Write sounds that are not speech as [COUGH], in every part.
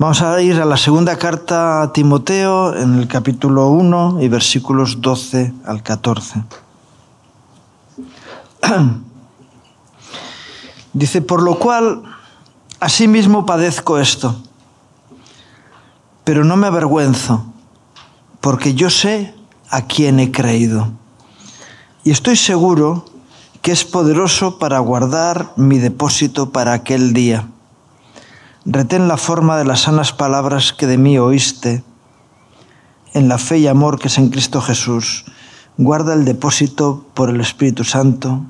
Vamos a ir a la segunda carta a Timoteo en el capítulo 1 y versículos 12 al 14. [CLEARS THROAT] Dice, por lo cual, asimismo padezco esto, pero no me avergüenzo, porque yo sé a quién he creído. Y estoy seguro que es poderoso para guardar mi depósito para aquel día. Retén la forma de las sanas palabras que de mí oíste, en la fe y amor que es en Cristo Jesús. Guarda el depósito por el Espíritu Santo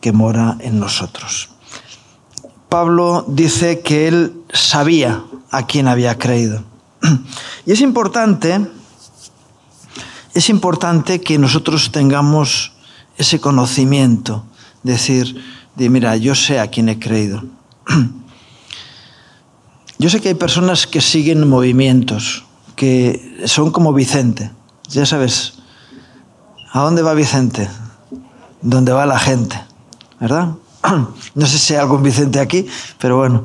que mora en nosotros. Pablo dice que él sabía a quién había creído. Y es importante, es importante que nosotros tengamos ese conocimiento, decir, de mira, yo sé a quién he creído. [CLEARS THROAT] Yo sé que hay personas que siguen movimientos, que son como Vicente. Ya sabes, ¿a dónde va Vicente? ¿Dónde va la gente? ¿Verdad? [CLEARS THROAT] No sé si hay algún Vicente aquí, pero bueno.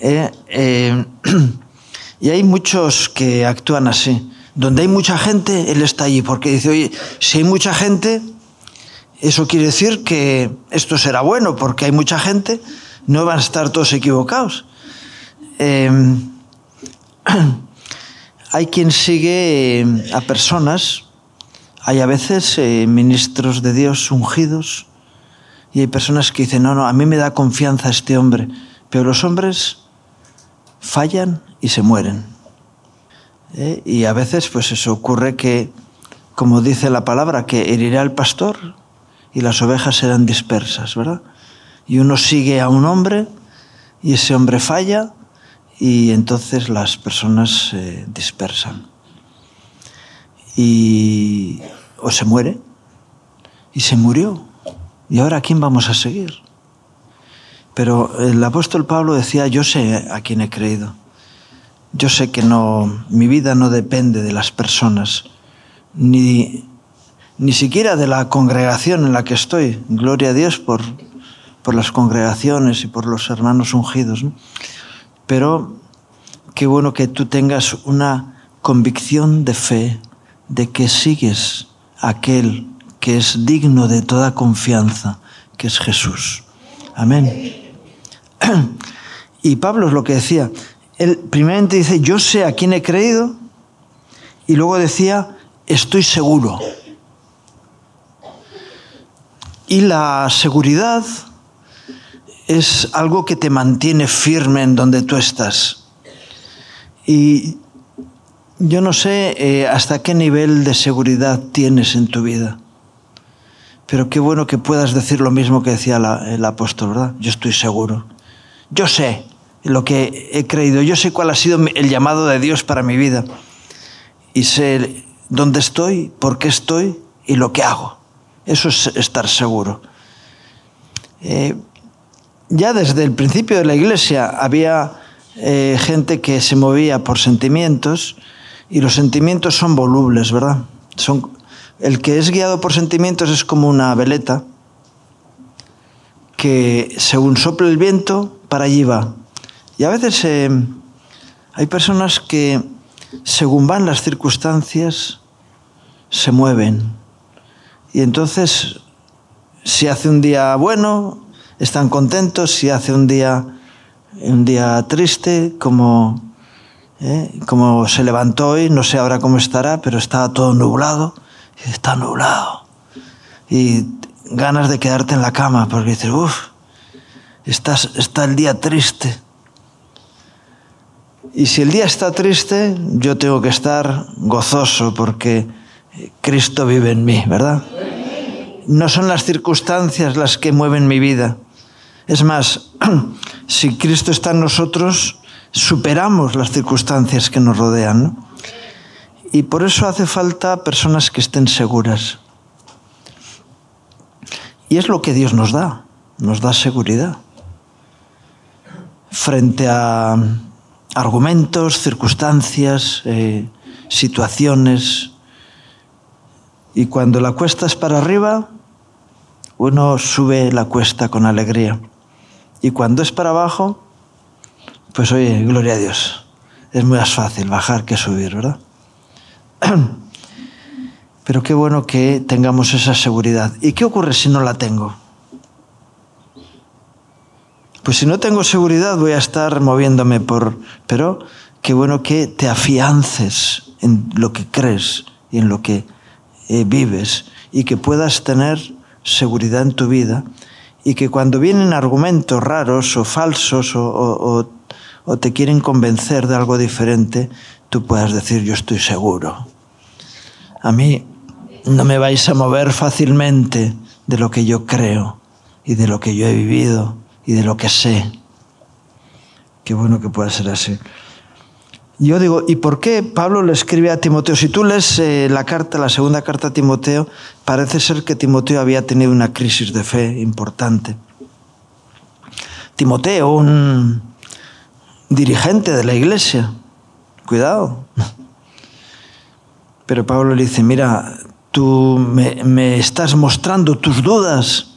Eh, eh, [CLEARS THROAT] y hay muchos que actúan así. Donde hay mucha gente, él está allí, porque dice, oye, si hay mucha gente, eso quiere decir que esto será bueno, porque hay mucha gente, no van a estar todos equivocados. Eh, [CLEARS THROAT] hay quien sigue eh, a personas, hay a veces eh, ministros de Dios ungidos, y hay personas que dicen, no, no, a mí me da confianza este hombre, pero los hombres fallan y se mueren. ¿Eh? Y a veces, pues eso ocurre que, como dice la palabra, que herirá al pastor y las ovejas serán dispersas, ¿verdad? Y uno sigue a un hombre y ese hombre falla y entonces las personas se dispersan. Y o se muere y se murió. ¿Y ahora a quién vamos a seguir? Pero el apóstol Pablo decía, yo sé a quién he creído. Yo sé que no, mi vida no depende de las personas, ni, ni siquiera de la congregación en la que estoy. Gloria a Dios por, por las congregaciones y por los hermanos ungidos. ¿no? Pero qué bueno que tú tengas una convicción de fe de que sigues aquel que es digno de toda confianza, que es Jesús. Amén. [CLEARS THROAT] Y Pablo es lo que decía. Él primeramente dice, yo sé a quién he creído, y luego decía, estoy seguro. Y la seguridad es algo que te mantiene firme en donde tú estás. Y yo no sé eh, hasta qué nivel de seguridad tienes en tu vida, pero qué bueno que puedas decir lo mismo que decía la, el apóstol, ¿verdad? Yo estoy seguro. Yo sé lo que he creído, yo sé cuál ha sido el llamado de Dios para mi vida y sé dónde estoy, por qué estoy y lo que hago. Eso es estar seguro. Eh, ya desde el principio de la iglesia había eh, gente que se movía por sentimientos y los sentimientos son volubles, ¿verdad? Son, el que es guiado por sentimientos es como una veleta que según sople el viento, para allí va. Y a veces eh, hay personas que según van las circunstancias, se mueven. Y entonces, si hace un día bueno, están contentos, si hace un día, un día triste, como, ¿eh? como se levantó hoy, no sé ahora cómo estará, pero estaba todo nublado, está nublado. Y ganas de quedarte en la cama, porque dices, uff, está el día triste. Y si el día está triste, yo tengo que estar gozoso porque Cristo vive en mí, ¿verdad? No son las circunstancias las que mueven mi vida. Es más, [CLEARS THROAT] si Cristo está en nosotros, superamos las circunstancias que nos rodean. Y por eso hace falta personas que estén seguras. Y es lo que Dios nos da, nos da seguridad. Frente a argumentos, circunstancias, eh, situaciones. Y cuando la cuesta es para arriba, uno sube la cuesta con alegría. Y cuando es para abajo, pues oye, gloria a Dios. Es muy más fácil bajar que subir, ¿verdad? [CLEARS THROAT] Pero qué bueno que tengamos esa seguridad. ¿Y qué ocurre si no la tengo? Pues si no tengo seguridad voy a estar moviéndome por... Pero qué bueno que te afiances en lo que crees y en lo que eh, vives y que puedas tener seguridad en tu vida y que cuando vienen argumentos raros o falsos o, o te quieren convencer de algo diferente, tú puedas decir yo estoy seguro. A mí no me vais a mover fácilmente de lo que yo creo y de lo que yo he vivido y de lo que sé. Qué bueno que pueda ser así. Yo digo, ¿y por qué Pablo le escribe a Timoteo? Si tú lees eh, la carta, la segunda carta a Timoteo, parece ser que Timoteo había tenido una crisis de fe importante. Timoteo, un dirigente de la iglesia, cuidado. Pero Pablo le dice, mira, tú me, me estás mostrando tus dudas,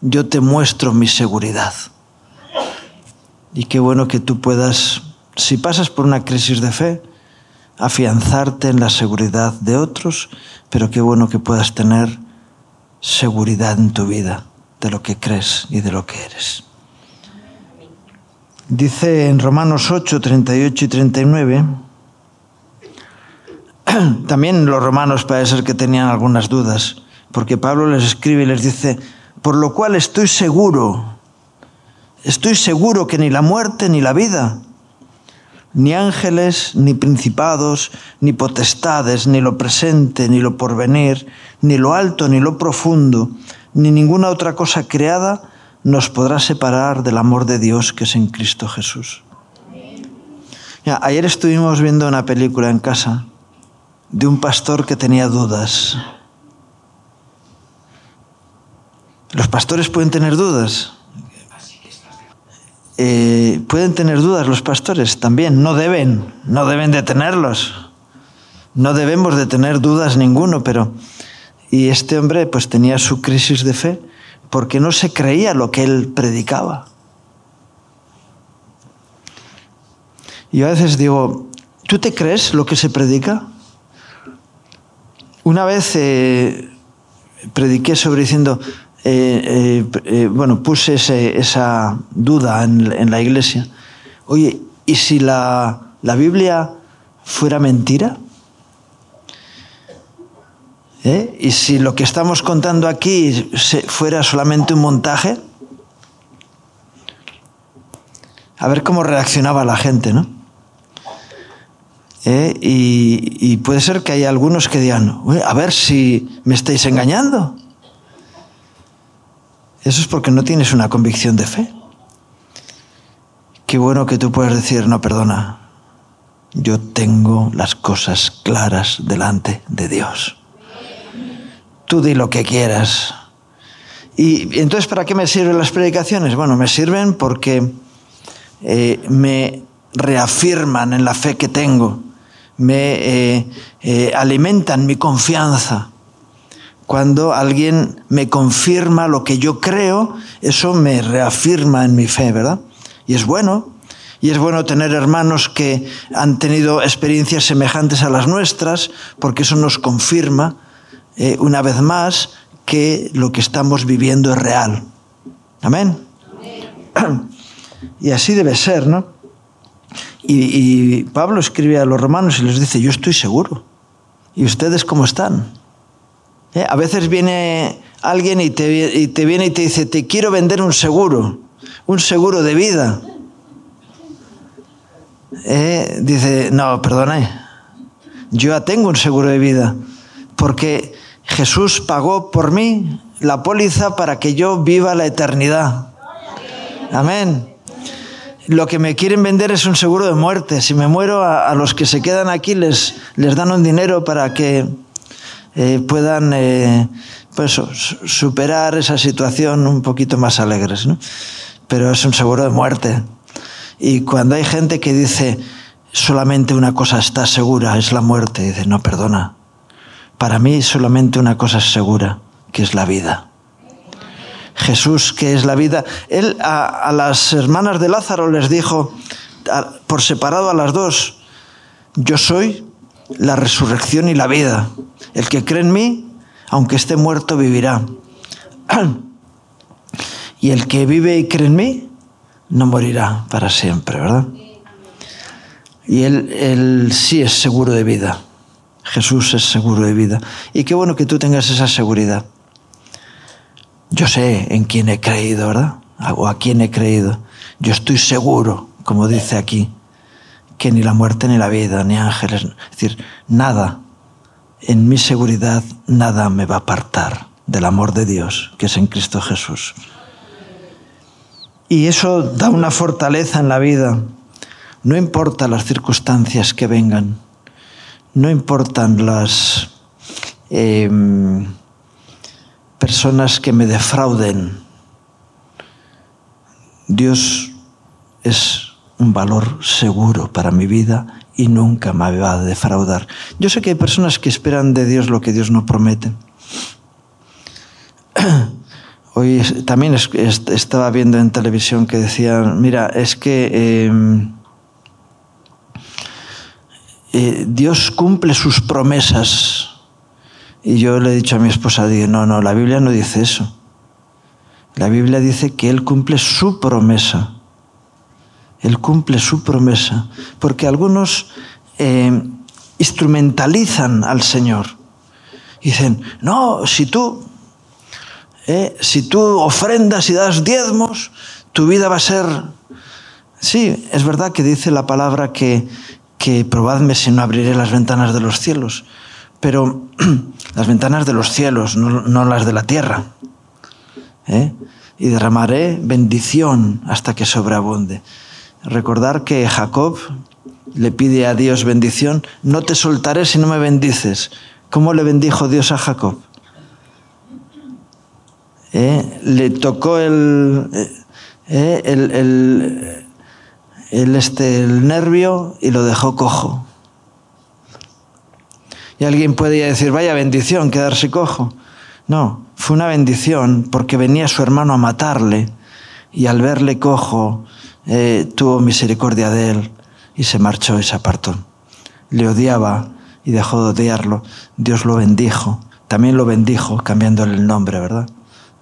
yo te muestro mi seguridad. Y qué bueno que tú puedas si pasas por una crisis de fe, afianzarte en la seguridad de otros, pero qué bueno que puedas tener seguridad en tu vida de lo que crees y de lo que eres. Dice en Romanos 8, 38 y 39, [CLEARS THROAT] también los romanos parece ser que tenían algunas dudas, porque Pablo les escribe y les dice, por lo cual estoy seguro, estoy seguro que ni la muerte ni la vida, ni ángeles, ni principados, ni potestades, ni lo presente, ni lo porvenir, ni lo alto, ni lo profundo, ni ninguna otra cosa creada nos podrá separar del amor de Dios que es en Cristo Jesús. ayer estuvimos viendo una película en casa de un pastor que tenía dudas. Los pastores pueden tener dudas. Eh, pueden tener dudas los pastores también, no deben, no deben de tenerlos. No debemos de tener dudas ninguno, pero y este hombre pues tenía su crisis de fe porque no se creía lo que él predicaba. Yo a veces digo, ¿tú te crees lo que se predica? Una vez eh, prediqué sobre diciendo, eh, eh, eh, bueno, puse esa duda en, la iglesia. Oye, ¿y si la, Biblia fuera mentira? ¿Y si lo que estamos contando aquí fuera solamente un montaje? A ver cómo reaccionaba la gente, ¿no? Y, y, puede ser que haya algunos que digan, a ver si me estáis engañando. Eso es porque no tienes una convicción de fe. Qué bueno que tú puedes decir, no, perdona, yo tengo las cosas claras delante de Dios. Tú di lo que quieras. Y entonces, ¿para qué me sirven las predicaciones? Bueno, me sirven porque eh, me reafirman en la fe que tengo, me eh, eh, alimentan mi confianza cuando alguien me confirma lo que yo creo, eso me reafirma en mi fe, ¿verdad? Y es bueno. Y es bueno tener hermanos que han tenido experiencias semejantes a las nuestras, porque eso nos confirma eh, una vez más que lo que estamos viviendo es real. Amén. Y así debe ser, ¿no? Y, y Pablo escribe a los romanos y les dice, yo estoy seguro. ¿Y ustedes cómo están? ¿Eh? A veces viene alguien y te, viene y te dice, te quiero vender un seguro, un seguro de vida. ¿Eh? Dice, no, perdona, yo ya tengo un seguro de vida, porque Jesús pagó por mí la póliza para que yo viva la eternidad. Amén. lo que me quieren vender es un seguro de muerte. Si me muero, a, los que se quedan aquí les dan un dinero para que eh, puedan eh, pues, superar esa situación un poquito más alegres. ¿no? Pero es un seguro de muerte. Y cuando hay gente que dice, solamente una cosa está segura, es la muerte, dice, no, perdona. Para mí solamente una cosa es segura, que es la vida. Jesús, que es la vida. Él a, las hermanas de Lázaro les dijo, por separado a las dos, yo soy la resurrección y la vida. El que cree en mí, aunque esté muerto, vivirá. [CLEARS THROAT] Y el que vive y cree en mí, no morirá para siempre, ¿verdad? Y él, él sí es seguro de vida. Jesús es seguro de vida. Y qué bueno que tú tengas esa seguridad. Yo sé en quién he creído, ¿verdad? O a quién he creído. Yo estoy seguro, como dice aquí, que ni la muerte ni la vida, ni ángeles, es decir, nada, en mi seguridad, nada me va a apartar del amor de Dios, que es en Cristo Jesús. Y eso da una fortaleza en la vida. No importa las circunstancias que vengan, no importan las... Em, personas que me defrauden. Dios es un valor seguro para mi vida y nunca me va a defraudar. Yo sé que hay personas que esperan de Dios lo que Dios no promete. [CLEARS THROAT] Hoy también estaba viendo en televisión que decían, mira, es que em, eh, Dios cumple sus promesas y yo le he dicho a mi esposa, no, no, la Biblia no dice eso. La Biblia dice que Él cumple su promesa. Él cumple su promesa. Porque algunos eh, instrumentalizan al Señor. Dicen, no, si tú, eh, si tú ofrendas y das diezmos, tu vida va a ser... Sí, es verdad que dice la palabra que, que probadme si no abriré las ventanas de los cielos pero [CLEARS THROAT] las ventanas de los cielos, no, las de la tierra. ¿eh? Y derramaré bendición hasta que sobreabunde. Recordar que Jacob le pide a Dios bendición, no te soltaré si no me bendices. ¿Cómo le bendijo Dios a Jacob? ¿Eh? Le tocó el, ¿eh? el, el, este, el nervio y lo dejó cojo. Y alguien puede decir, vaya bendición quedarse cojo. No, fue una bendición porque venía su hermano a matarle y al verle cojo eh, tuvo misericordia de él y se marchó y se apartó. Le odiaba y dejó de odiarlo. Dios lo bendijo. También lo bendijo cambiándole el nombre, ¿verdad?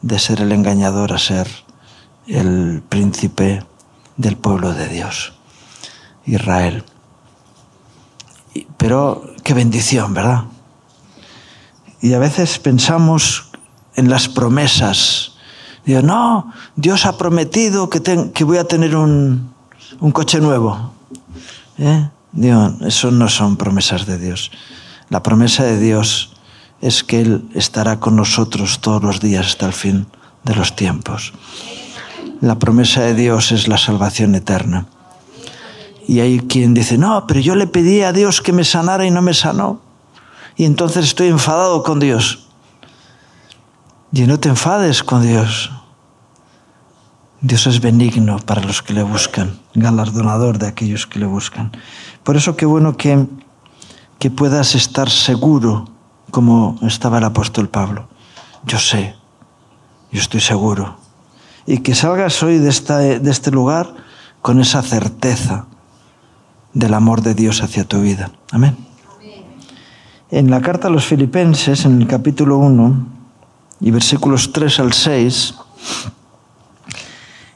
De ser el engañador a ser el príncipe del pueblo de Dios, Israel. Pero qué bendición, ¿verdad? Y a veces pensamos en las promesas. Digo, no, Dios ha prometido que, voy a tener un, un coche nuevo. ¿Eh? Digo, eso no son promesas de Dios. La promesa de Dios es que Él estará con nosotros todos los días hasta el fin de los tiempos. La promesa de Dios es la salvación eterna. Y hay quien dice, no, pero yo le pedí a Dios que me sanara y no me sanó. Y entonces estoy enfadado con Dios. Y no te enfades con Dios. Dios es benigno para los que le buscan, galardonador de aquellos que le buscan. Por eso qué bueno que, que puedas estar seguro como estaba el apóstol Pablo. Yo sé, yo estoy seguro. Y que salgas hoy de, este lugar con esa certeza del amor de Dios hacia tu vida. Amén. En la carta a los filipenses, en el capítulo 1 y versículos 3 al 6,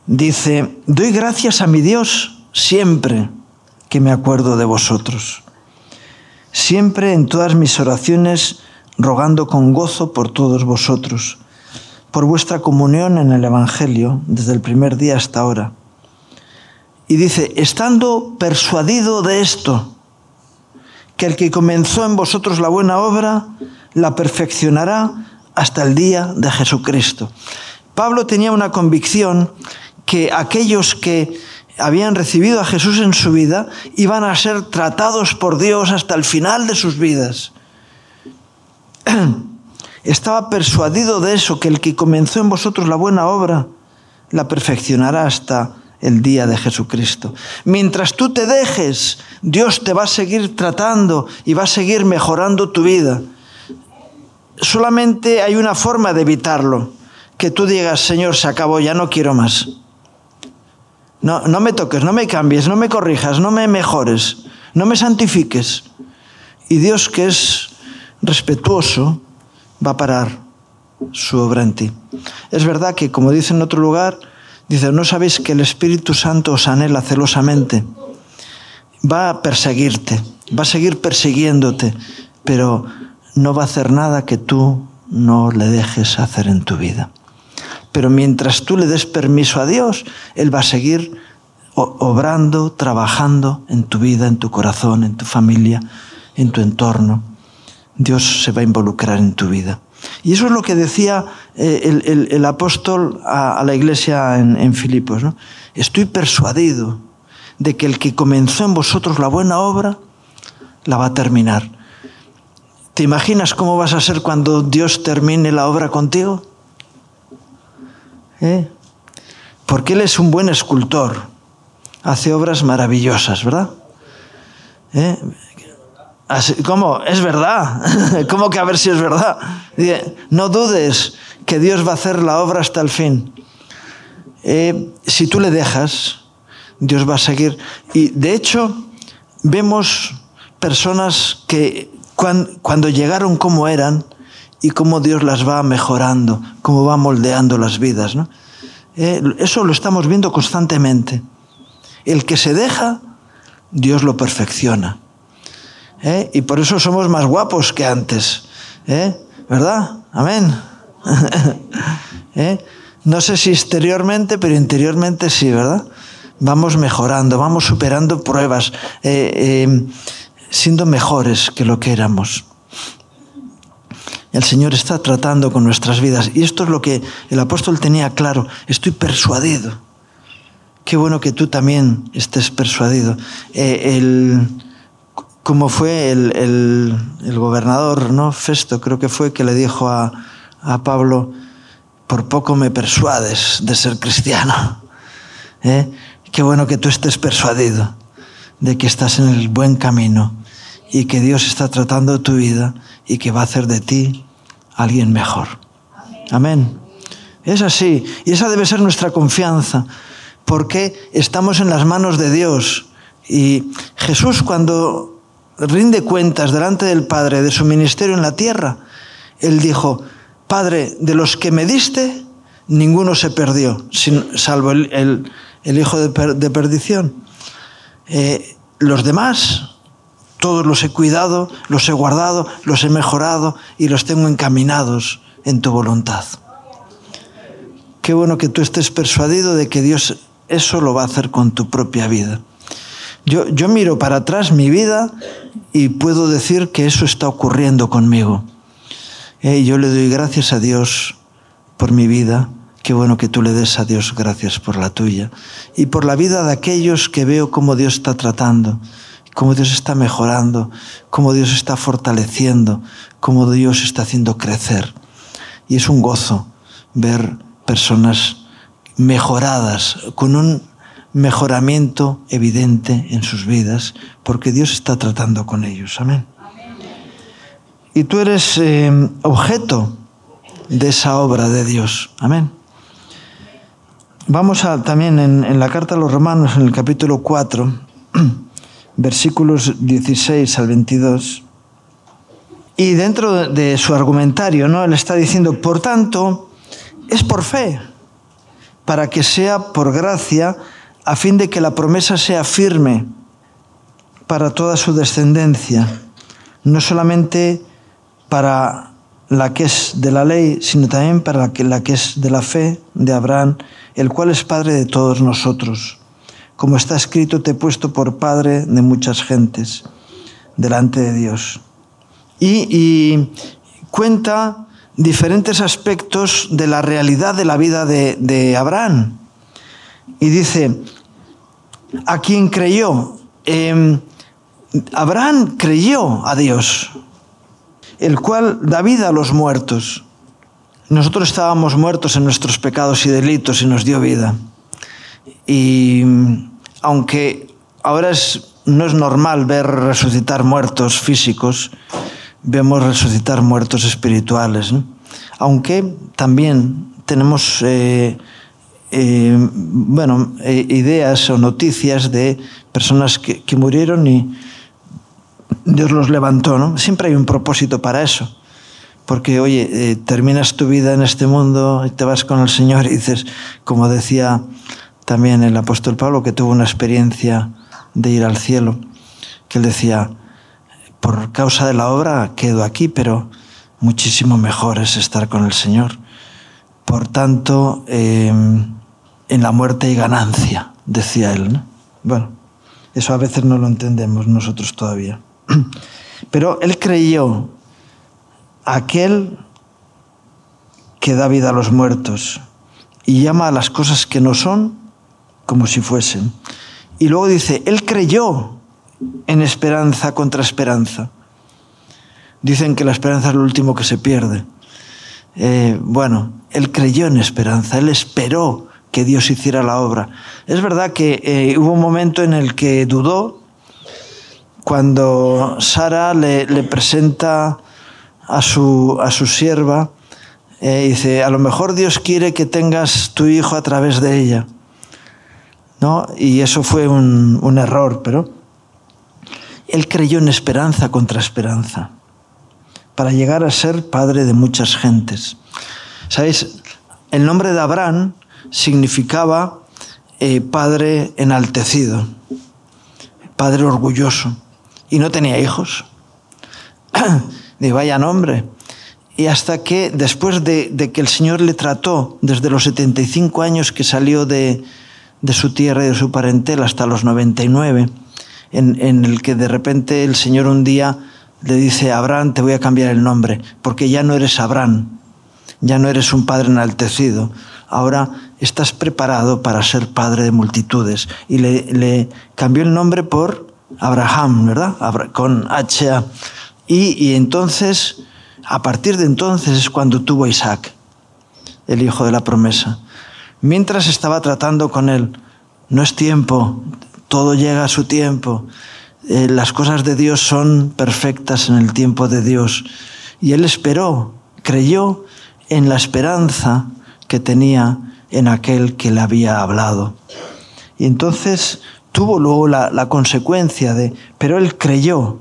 dice, doy gracias a mi Dios siempre que me acuerdo de vosotros, siempre en todas mis oraciones rogando con gozo por todos vosotros, por vuestra comunión en el Evangelio desde el primer día hasta ahora y dice, estando persuadido de esto, que el que comenzó en vosotros la buena obra, la perfeccionará hasta el día de Jesucristo. Pablo tenía una convicción que aquellos que habían recibido a Jesús en su vida iban a ser tratados por Dios hasta el final de sus vidas. [CLEARS THROAT] Estaba persuadido de eso, que el que comenzó en vosotros la buena obra, la perfeccionará hasta el día de Jesucristo. Mientras tú te dejes, Dios te va a seguir tratando y va a seguir mejorando tu vida. Solamente hay una forma de evitarlo, que tú digas, Señor, se acabó, ya no quiero más. No, no me toques, no me cambies, no me corrijas, no me mejores, no me santifiques. Y Dios que es respetuoso va a parar su obra en ti. Es verdad que, como dice en otro lugar, dice, ¿no sabéis que el Espíritu Santo os anhela celosamente? Va a perseguirte, va a seguir persiguiéndote, pero no va a hacer nada que tú no le dejes hacer en tu vida. Pero mientras tú le des permiso a Dios, Él va a seguir obrando, trabajando en tu vida, en tu corazón, en tu familia, en tu entorno. Dios se va a involucrar en tu vida. Y eso es lo que decía eh, el, apóstol a, la iglesia en, Filipos. Estoy persuadido de que el que comenzó en vosotros la buena obra, la va a terminar. ¿Te imaginas cómo vas a ser cuando Dios termine la obra contigo? ¿Eh? Porque Él es un buen escultor, hace obras maravillosas, ¿verdad? ¿Eh? ¿Cómo? Es verdad. [LAUGHS] ¿Cómo que a ver si es verdad? No dudes que Dios va a hacer la obra hasta el fin. Eh, si tú le dejas, Dios va a seguir. Y de hecho, vemos personas que cuando, llegaron como eran y cómo Dios las va mejorando, cómo va moldeando las vidas. Eh, eso lo estamos viendo constantemente. El que se deja, Dios lo perfecciona. ¿eh? y por eso somos más guapos que antes. ¿eh? ¿Verdad? Amén. [LAUGHS] ¿Eh? No sé si exteriormente, pero interiormente sí, ¿verdad? Vamos mejorando, vamos superando pruebas, siendo mejores que lo que éramos. El Señor está tratando con nuestras vidas. Y esto es lo que el apóstol tenía claro. Estoy persuadido. Qué bueno que tú también estés persuadido. el, como fue el, gobernador, ¿no? Festo, creo que fue, que le dijo a, Pablo, por poco me persuades de ser cristiano. [LAUGHS] ¿Eh? Qué bueno que tú estés persuadido de que estás en el buen camino y que Dios está tratando tu vida y que va a hacer de ti alguien mejor. Amén. Es así. Y esa debe ser nuestra confianza, porque estamos en las manos de Dios. Y Jesús cuando rinde cuentas delante del Padre de su ministerio en la tierra, él dijo, Padre, de los que me diste, ninguno se perdió, salvo el, hijo de, perdición. Eh, los demás, todos los he cuidado, los he guardado, los he mejorado y los tengo encaminados en tu voluntad. Qué bueno que tú estés persuadido de que Dios eso lo va a hacer con tu propia vida. Yo, yo miro para atrás mi vida y puedo decir que eso está ocurriendo conmigo. Eh, yo le doy gracias a Dios por mi vida. Qué bueno que tú le des a Dios gracias por la tuya. Y por la vida de aquellos que veo cómo Dios está tratando, cómo Dios está mejorando, cómo Dios está fortaleciendo, cómo Dios está haciendo crecer. Y es un gozo ver personas mejoradas, con un mejoramiento evidente en sus vidas, porque Dios está tratando con ellos. Amén. Y tú eres eh, objeto de esa obra de Dios. Amén. Vamos a, también en, en la carta a los romanos, en el capítulo 4, [CLEARS THROAT] versículos 16 al 22. Y dentro de su argumentario, ¿no? Él está diciendo, por tanto, es por fe, para que sea por gracia a fin de que la promesa sea firme para toda su descendencia, no solamente para la que es de la ley, sino también para la que, la que es de la fe de Abraham, el cual es Padre de todos nosotros. Como está escrito, te he puesto por Padre de muchas gentes delante de Dios. Y, cuenta diferentes aspectos de la realidad de la vida de, Abraham. Y dice, a quien creyó. Eh, Abraham creyó a Dios, el cual da vida a los muertos. Nosotros estábamos muertos en nuestros pecados y delitos y nos dio vida. Y aunque ahora es, no es normal ver resucitar muertos físicos, vemos resucitar muertos espirituales. ¿no? Aunque también tenemos eh, eh, bueno, eh, ideas o noticias de personas que, que, murieron y Dios los levantó. ¿no? Siempre hay un propósito para eso. Porque, oye, eh, terminas tu vida en este mundo y te vas con el Señor y dices, como decía también el apóstol Pablo, que tuvo una experiencia de ir al cielo, que él decía, por causa de la obra quedo aquí, pero muchísimo mejor es estar con el Señor. Por tanto, eh, en la muerte hay ganancia, decía él. ¿no? Bueno, eso a veces no lo entendemos nosotros todavía. [CLEARS THROAT] Pero él creyó aquel que da vida a los muertos y llama a las cosas que no son como si fuesen. Y luego dice, él creyó en esperanza contra esperanza. Dicen que la esperanza es lo último que se pierde. Eh, bueno, él creyó en esperanza, él esperó que Dios hiciera la obra. Es verdad que eh, hubo un momento en el que dudó cuando Sara le, presenta a su, a su sierva, eh, dice, a lo mejor Dios quiere que tengas tu hijo a través de ella. ¿No? Y eso fue un, un error, pero él creyó en esperanza contra esperanza, para llegar a ser padre de muchas gentes. ¿Sabéis? El nombre de Abraham significaba eh, padre enaltecido, padre orgulloso, y no tenía hijos. [CLEARS THROAT] de vaya nombre. Y hasta que después de, de, que el Señor le trató desde los 75 años que salió de, de su tierra y de su parentela hasta los 99, en, en, el que de repente el Señor un día le dice, Abraham, te voy a cambiar el nombre, porque ya no eres Abraham, ya no eres un padre enaltecido, ahora estás preparado para ser padre de multitudes. Y le, le cambió el nombre por Abraham, ¿verdad? Con H. Y, y entonces, a partir de entonces es cuando tuvo Isaac, el hijo de la promesa. Mientras estaba tratando con él, no es tiempo, todo llega a su tiempo. Eh, las cosas de Dios son perfectas en el tiempo de Dios. Y él esperó, creyó en la esperanza que tenía en aquel que le había hablado. Y entonces tuvo luego la, la consecuencia de, pero él creyó.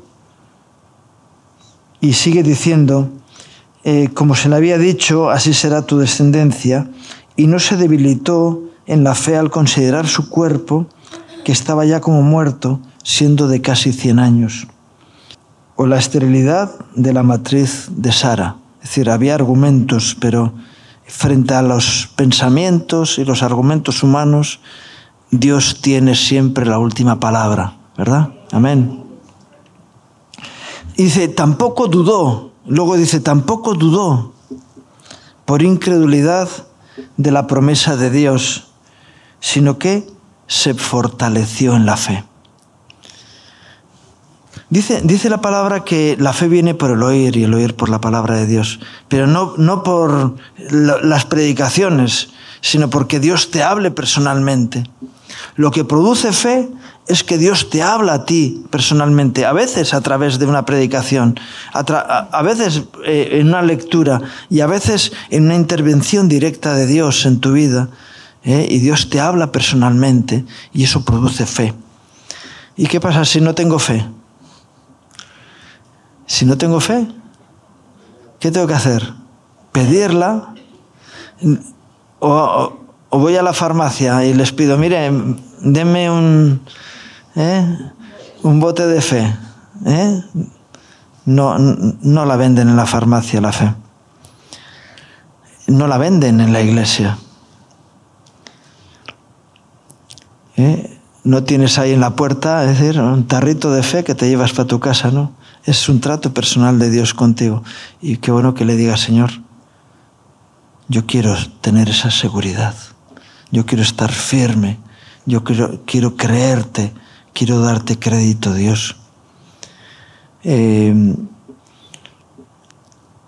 Y sigue diciendo, eh, como se le había dicho, así será tu descendencia, y no se debilitó en la fe al considerar su cuerpo, que estaba ya como muerto, siendo de casi 100 años. O la esterilidad de la matriz de Sara. Es decir, había argumentos, pero frente a los pensamientos y los argumentos humanos, Dios tiene siempre la última palabra, ¿verdad? Amén. Dice, tampoco dudó, luego dice, tampoco dudó por incredulidad de la promesa de Dios, sino que se fortaleció en la fe. Dice, dice, la palabra que la fe viene por el oír y el oír por la palabra de Dios, pero no, no por las predicaciones, sino porque Dios te hable personalmente. Lo que produce fe es que Dios te habla a ti personalmente, a veces a través de una predicación, a, veces eh, en una lectura y a veces en una intervención directa de Dios en tu vida. ¿eh? Y Dios te habla personalmente y eso produce fe. ¿Y qué pasa si no tengo fe? Si no tengo fe, ¿qué tengo que hacer? Pedirla o, o, voy a la farmacia y les pido, mire, denme un, ¿eh? un bote de fe. ¿eh? No, no la venden en la farmacia la fe. No la venden en la iglesia. ¿Eh? No tienes ahí en la puerta, es decir, un tarrito de fe que te llevas para tu casa, ¿no? Es un trato personal de Dios contigo. Y qué bueno que le digas, Señor, yo quiero tener esa seguridad. Yo quiero estar firme Yo quiero, quiero creerte, quiero darte crédito, Dios. Eh,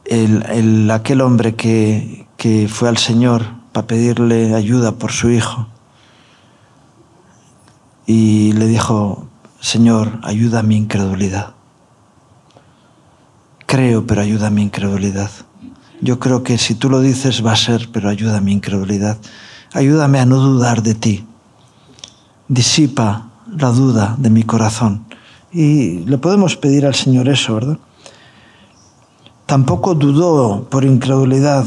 el, aquel hombre que, que fue al Señor para pedirle ayuda por su hijo y le dijo, Señor, ayuda a mi incredulidad. Creo, pero ayuda a mi incredulidad. Yo creo que si tú lo dices va a ser, pero ayuda a mi incredulidad. Ayúdame a no dudar de ti. Disipa la duda de mi corazón. Y le podemos pedir al Señor eso, ¿verdad? Tampoco dudó por incredulidad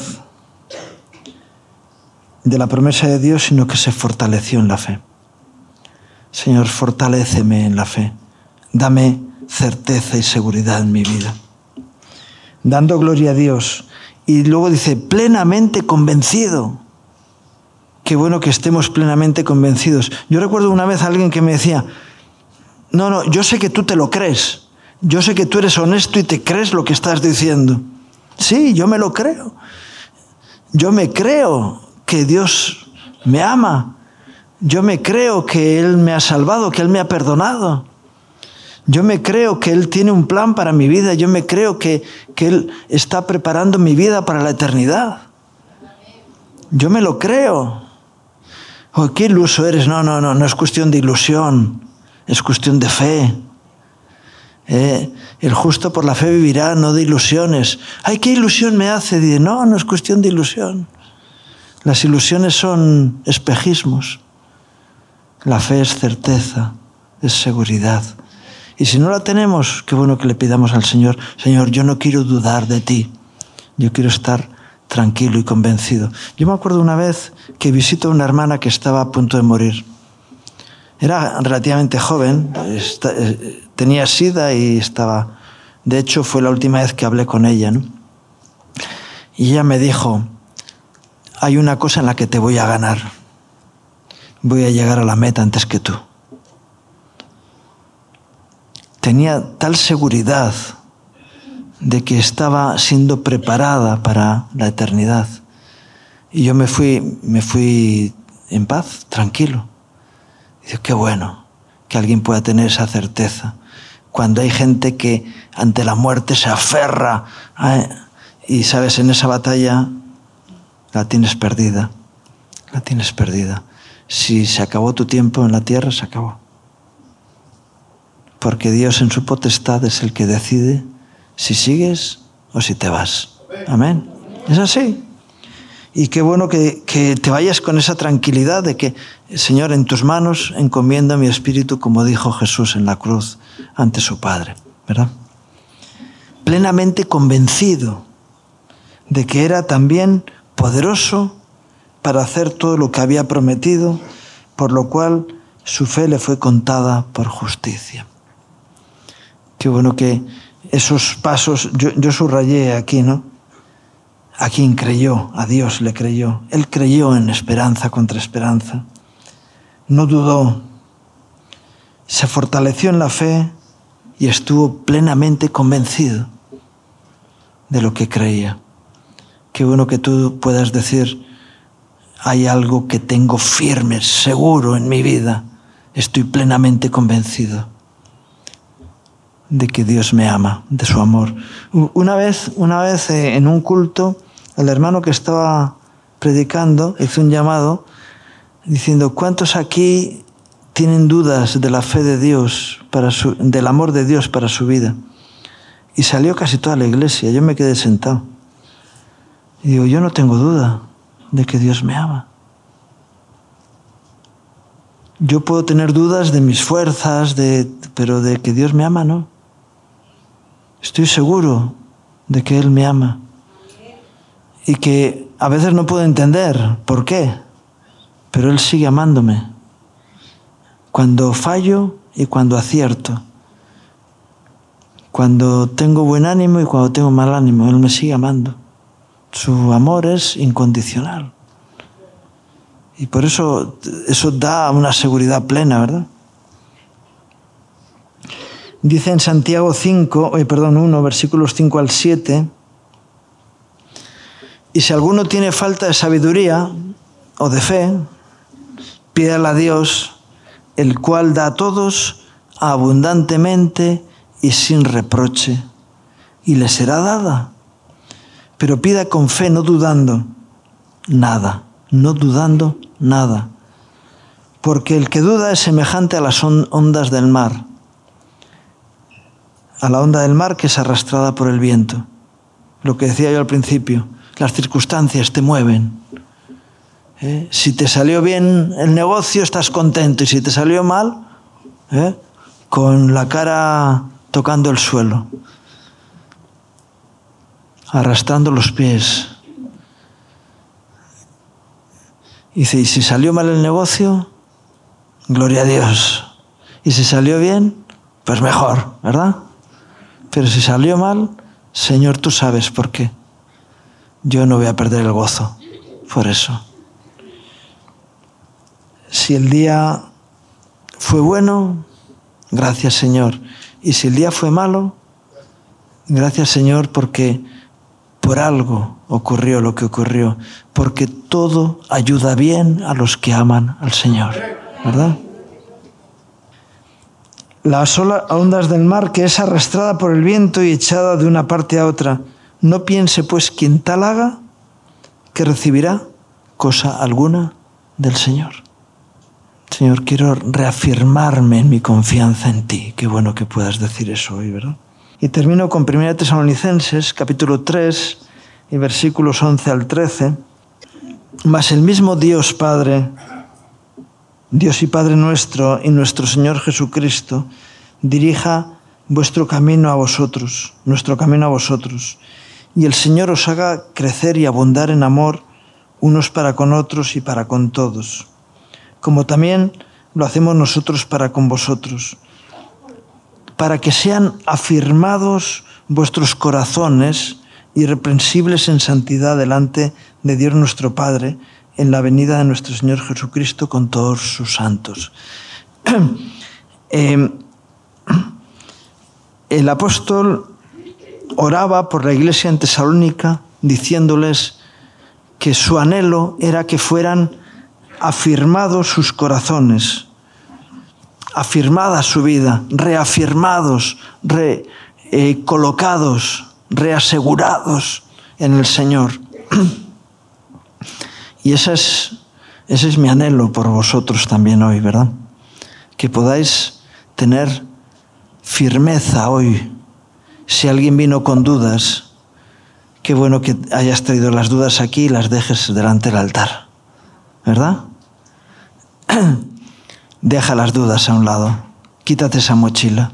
de la promesa de Dios, sino que se fortaleció en la fe. Señor, fortaléceme en la fe. Dame certeza y seguridad en mi vida. Dando gloria a Dios. Y luego dice, plenamente convencido. Qué bueno que estemos plenamente convencidos. Yo recuerdo una vez a alguien que me decía, no, no, yo sé que tú te lo crees. Yo sé que tú eres honesto y te crees lo que estás diciendo. Sí, yo me lo creo. Yo me creo que Dios me ama yo me creo que Él me ha salvado, que Él me ha perdonado. Yo me creo que Él tiene un plan para mi vida. Yo me creo que, que Él está preparando mi vida para la eternidad. Yo me lo creo. Oh, qué iluso eres. No, no, no, no es cuestión de ilusión. Es cuestión de fe. Eh, el justo por la fe vivirá, no de ilusiones. Ay, qué ilusión me hace. Dice, no, no es cuestión de ilusión. Las ilusiones son espejismos. La fe es certeza, es seguridad. Y si no la tenemos, qué bueno que le pidamos al Señor, Señor, yo no quiero dudar de ti, yo quiero estar tranquilo y convencido. Yo me acuerdo una vez que visito a una hermana que estaba a punto de morir. Era relativamente joven, eh, tenía sida y estaba... De hecho, fue la última vez que hablé con ella. Y ella me dijo, hay una cosa en la que te voy a ganar voy a llegar a la meta antes que tú. Tenía tal seguridad de que estaba siendo preparada para la eternidad. Y yo me fui, me fui en paz, tranquilo. Y qué bueno que alguien pueda tener esa certeza. Cuando hay gente que ante la muerte se aferra y sabes, en esa batalla la tienes perdida, la tienes perdida si se acabó tu tiempo en la tierra, se acabó. Porque Dios en su potestad es el que decide si sigues o si te vas. Amén. Es así. Y qué bueno que, que, te vayas con esa tranquilidad de que, Señor, en tus manos encomienda mi espíritu, como dijo Jesús en la cruz ante su Padre, ¿verdad? Plenamente convencido de que era también poderoso para hacer todo lo que había prometido, por lo cual su fe le fue contada por justicia. Qué bueno que esos pasos, yo, subrayé aquí, ¿no? A quien creyó, a Dios le creyó. Él creyó en esperanza contra esperanza. No dudó. Se fortaleció en la fe y estuvo plenamente convencido de lo que creía. Qué bueno que tú puedas decir, hay algo que tengo firme, seguro en mi vida. Estoy plenamente convencido de que Dios me ama, de su amor. Una vez, una vez eh, en un culto, el hermano que estaba predicando hizo un llamado diciendo, ¿cuántos aquí tienen dudas de la fe de Dios, para su, del amor de Dios para su vida? Y salió casi toda la iglesia, yo me quedé sentado. Y digo, yo no tengo duda de que Dios me ama. Yo puedo tener dudas de mis fuerzas, de, pero de que Dios me ama, no. Estoy seguro de que Él me ama. Y que a veces no puedo entender por qué, pero Él sigue amándome. Cuando fallo y cuando acierto. Cuando tengo buen ánimo y cuando tengo mal ánimo, Él me sigue amando. Su amor es incondicional. Y por eso eso da una seguridad plena, ¿verdad? Dice en Santiago 5, eh, perdón, 1, versículos 5 al 7, y si alguno tiene falta de sabiduría o de fe, pídala a Dios el cual da a todos abundantemente y sin reproche, y le será dada. Pero pida con fe, no dudando nada, no dudando nada. Porque el que duda es semejante a las ondas del mar, a la onda del mar que es arrastrada por el viento. Lo que decía yo al principio, las circunstancias te mueven. ¿Eh? Si te salió bien el negocio, estás contento, y si te salió mal, ¿eh? con la cara tocando el suelo, arrastrando los pies. Y dice, ¿y si salió mal el negocio? Gloria a Dios. ¿Y si salió bien? Pues mejor, ¿verdad? Pero si salió mal, Señor, tú sabes por qué. Yo no voy a perder el gozo por eso. Si el día fue bueno, gracias Señor. Y si el día fue malo, gracias Señor porque por algo ocurrió lo que ocurrió, porque todo ayuda bien a los que aman al Señor, ¿verdad? Las ondas del mar que es arrastrada por el viento y echada de una parte a otra. No piense pues quien tal haga que recibirá cosa alguna del Señor. Señor, quiero reafirmarme en mi confianza en ti. Qué bueno que puedas decir eso hoy, ¿verdad? Y termino con 1 Tesalonicenses, capítulo 3, y versículos 11 al 13. Mas el mismo Dios Padre Dios y Padre nuestro y nuestro Señor Jesucristo dirija vuestro camino a vosotros, nuestro camino a vosotros, y el Señor os haga crecer y abundar en amor unos para con otros y para con todos, como también lo hacemos nosotros para con vosotros, para que sean afirmados vuestros corazones irreprensibles en santidad delante de Dios nuestro Padre, en la venida de nuestro Señor Jesucristo con todos sus santos. Em, [CLEARS THROAT] el apóstol oraba por la iglesia en Tesalónica diciéndoles que su anhelo era que fueran afirmados sus corazones, afirmada su vida, reafirmados, recolocados, eh, reasegurados en el Señor. [CLEARS THROAT] Y ese es, ese es mi anhelo por vosotros también hoy, ¿verdad? Que podáis tener firmeza hoy. Si alguien vino con dudas, qué bueno que hayas traído las dudas aquí y las dejes delante del altar, ¿verdad? [CLEARS THROAT] Deja las dudas a un lado, quítate esa mochila,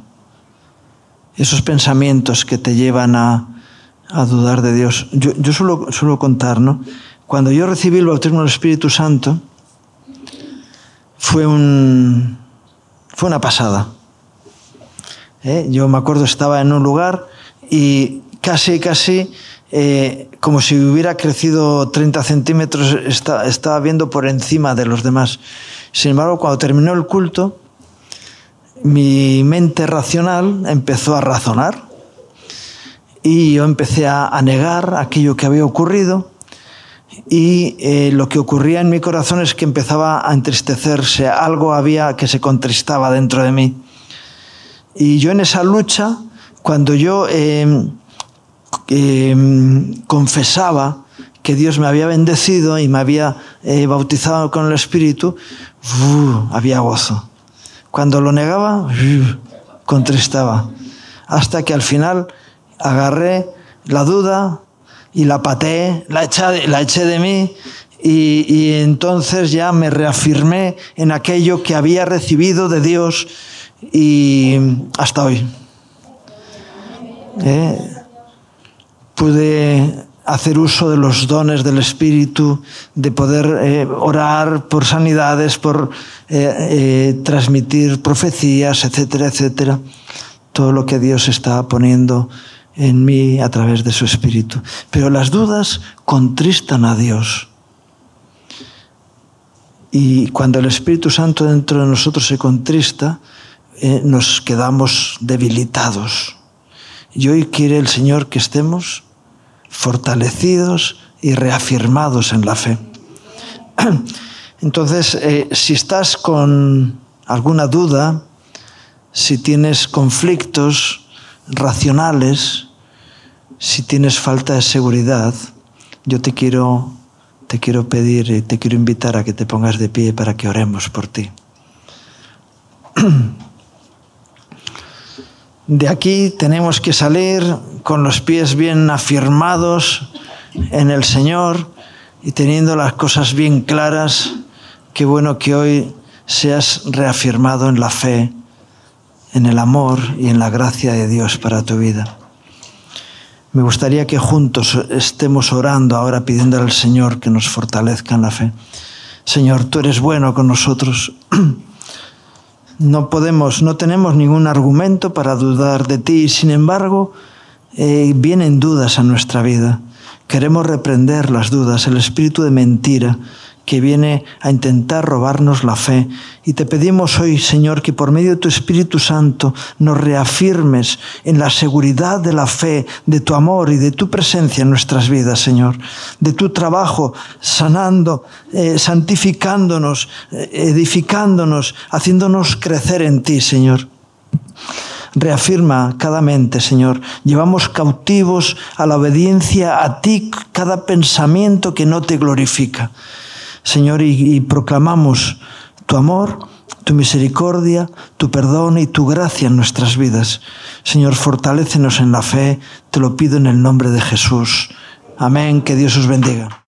esos pensamientos que te llevan a, a dudar de Dios. Yo, yo suelo, suelo contar, ¿no? Cuando yo recibí el bautismo del Espíritu Santo, fue, un, fue una pasada. ¿Eh? Yo me acuerdo, estaba en un lugar y casi, casi, eh, como si hubiera crecido 30 centímetros, estaba viendo por encima de los demás. Sin embargo, cuando terminó el culto, mi mente racional empezó a razonar y yo empecé a negar aquello que había ocurrido y eh, lo que ocurría en mi corazón es que empezaba a entristecerse, algo había que se contristaba dentro de mí. Y yo en esa lucha, cuando yo em, em, confesaba que Dios me había bendecido y me había eh, bautizado con el Espíritu, había gozo. Cuando lo negaba, contristaba. Hasta que al final agarré la duda, y la pateé, la eché, de mí y, entonces ya me reafirmé en aquello que había recibido de Dios y hasta hoy. ¿Eh? Pude hacer uso de los dones del Espíritu, de poder eh, orar por sanidades, por eh, transmitir profecías, etcétera, etcétera. Todo lo que Dios está poniendo en mí a través de su espíritu. Pero las dudas contristan a Dios. Y cuando el Espíritu Santo dentro de nosotros se contrista, eh, nos quedamos debilitados. Y hoy quiere el Señor que estemos fortalecidos y reafirmados en la fe. [CLEARS THROAT] Entonces, eh, si estás con alguna duda, si tienes conflictos racionales, si tienes falta de seguridad, yo te quiero, te quiero pedir y te quiero invitar a que te pongas de pie para que oremos por ti. [CLEARS THROAT] De aquí tenemos que salir con los pies bien afirmados en el Señor y teniendo las cosas bien claras. Qué bueno que hoy seas reafirmado en la fe, en el amor y en la gracia de Dios para tu vida. Me gustaría que juntos estemos orando ahora pidiendo al Señor que nos fortalezca en la fe. Señor, tú eres bueno con nosotros. [CLEARS THROAT] No podemos, no tenemos ningún argumento para dudar de ti, sin embargo, eh, vienen dudas a nuestra vida. Queremos reprender las dudas, el espíritu de mentira que viene a intentar robarnos la fe. Y te pedimos hoy, Señor, que por medio de tu Espíritu Santo nos reafirmes en la seguridad de la fe, de tu amor y de tu presencia en nuestras vidas, Señor. De tu trabajo sanando, eh, santificándonos, eh, edificándonos, haciéndonos crecer en ti, Señor. Reafirma cada mente, Señor. Llevamos cautivos a la obediencia a ti cada pensamiento que no te glorifica. Señor, y, proclamamos tu amor, tu misericordia, tu perdón y tu gracia en nuestras vidas. Señor, fortalécenos en la fe, te lo pido en el nombre de Jesús. Amén, que Dios os bendiga.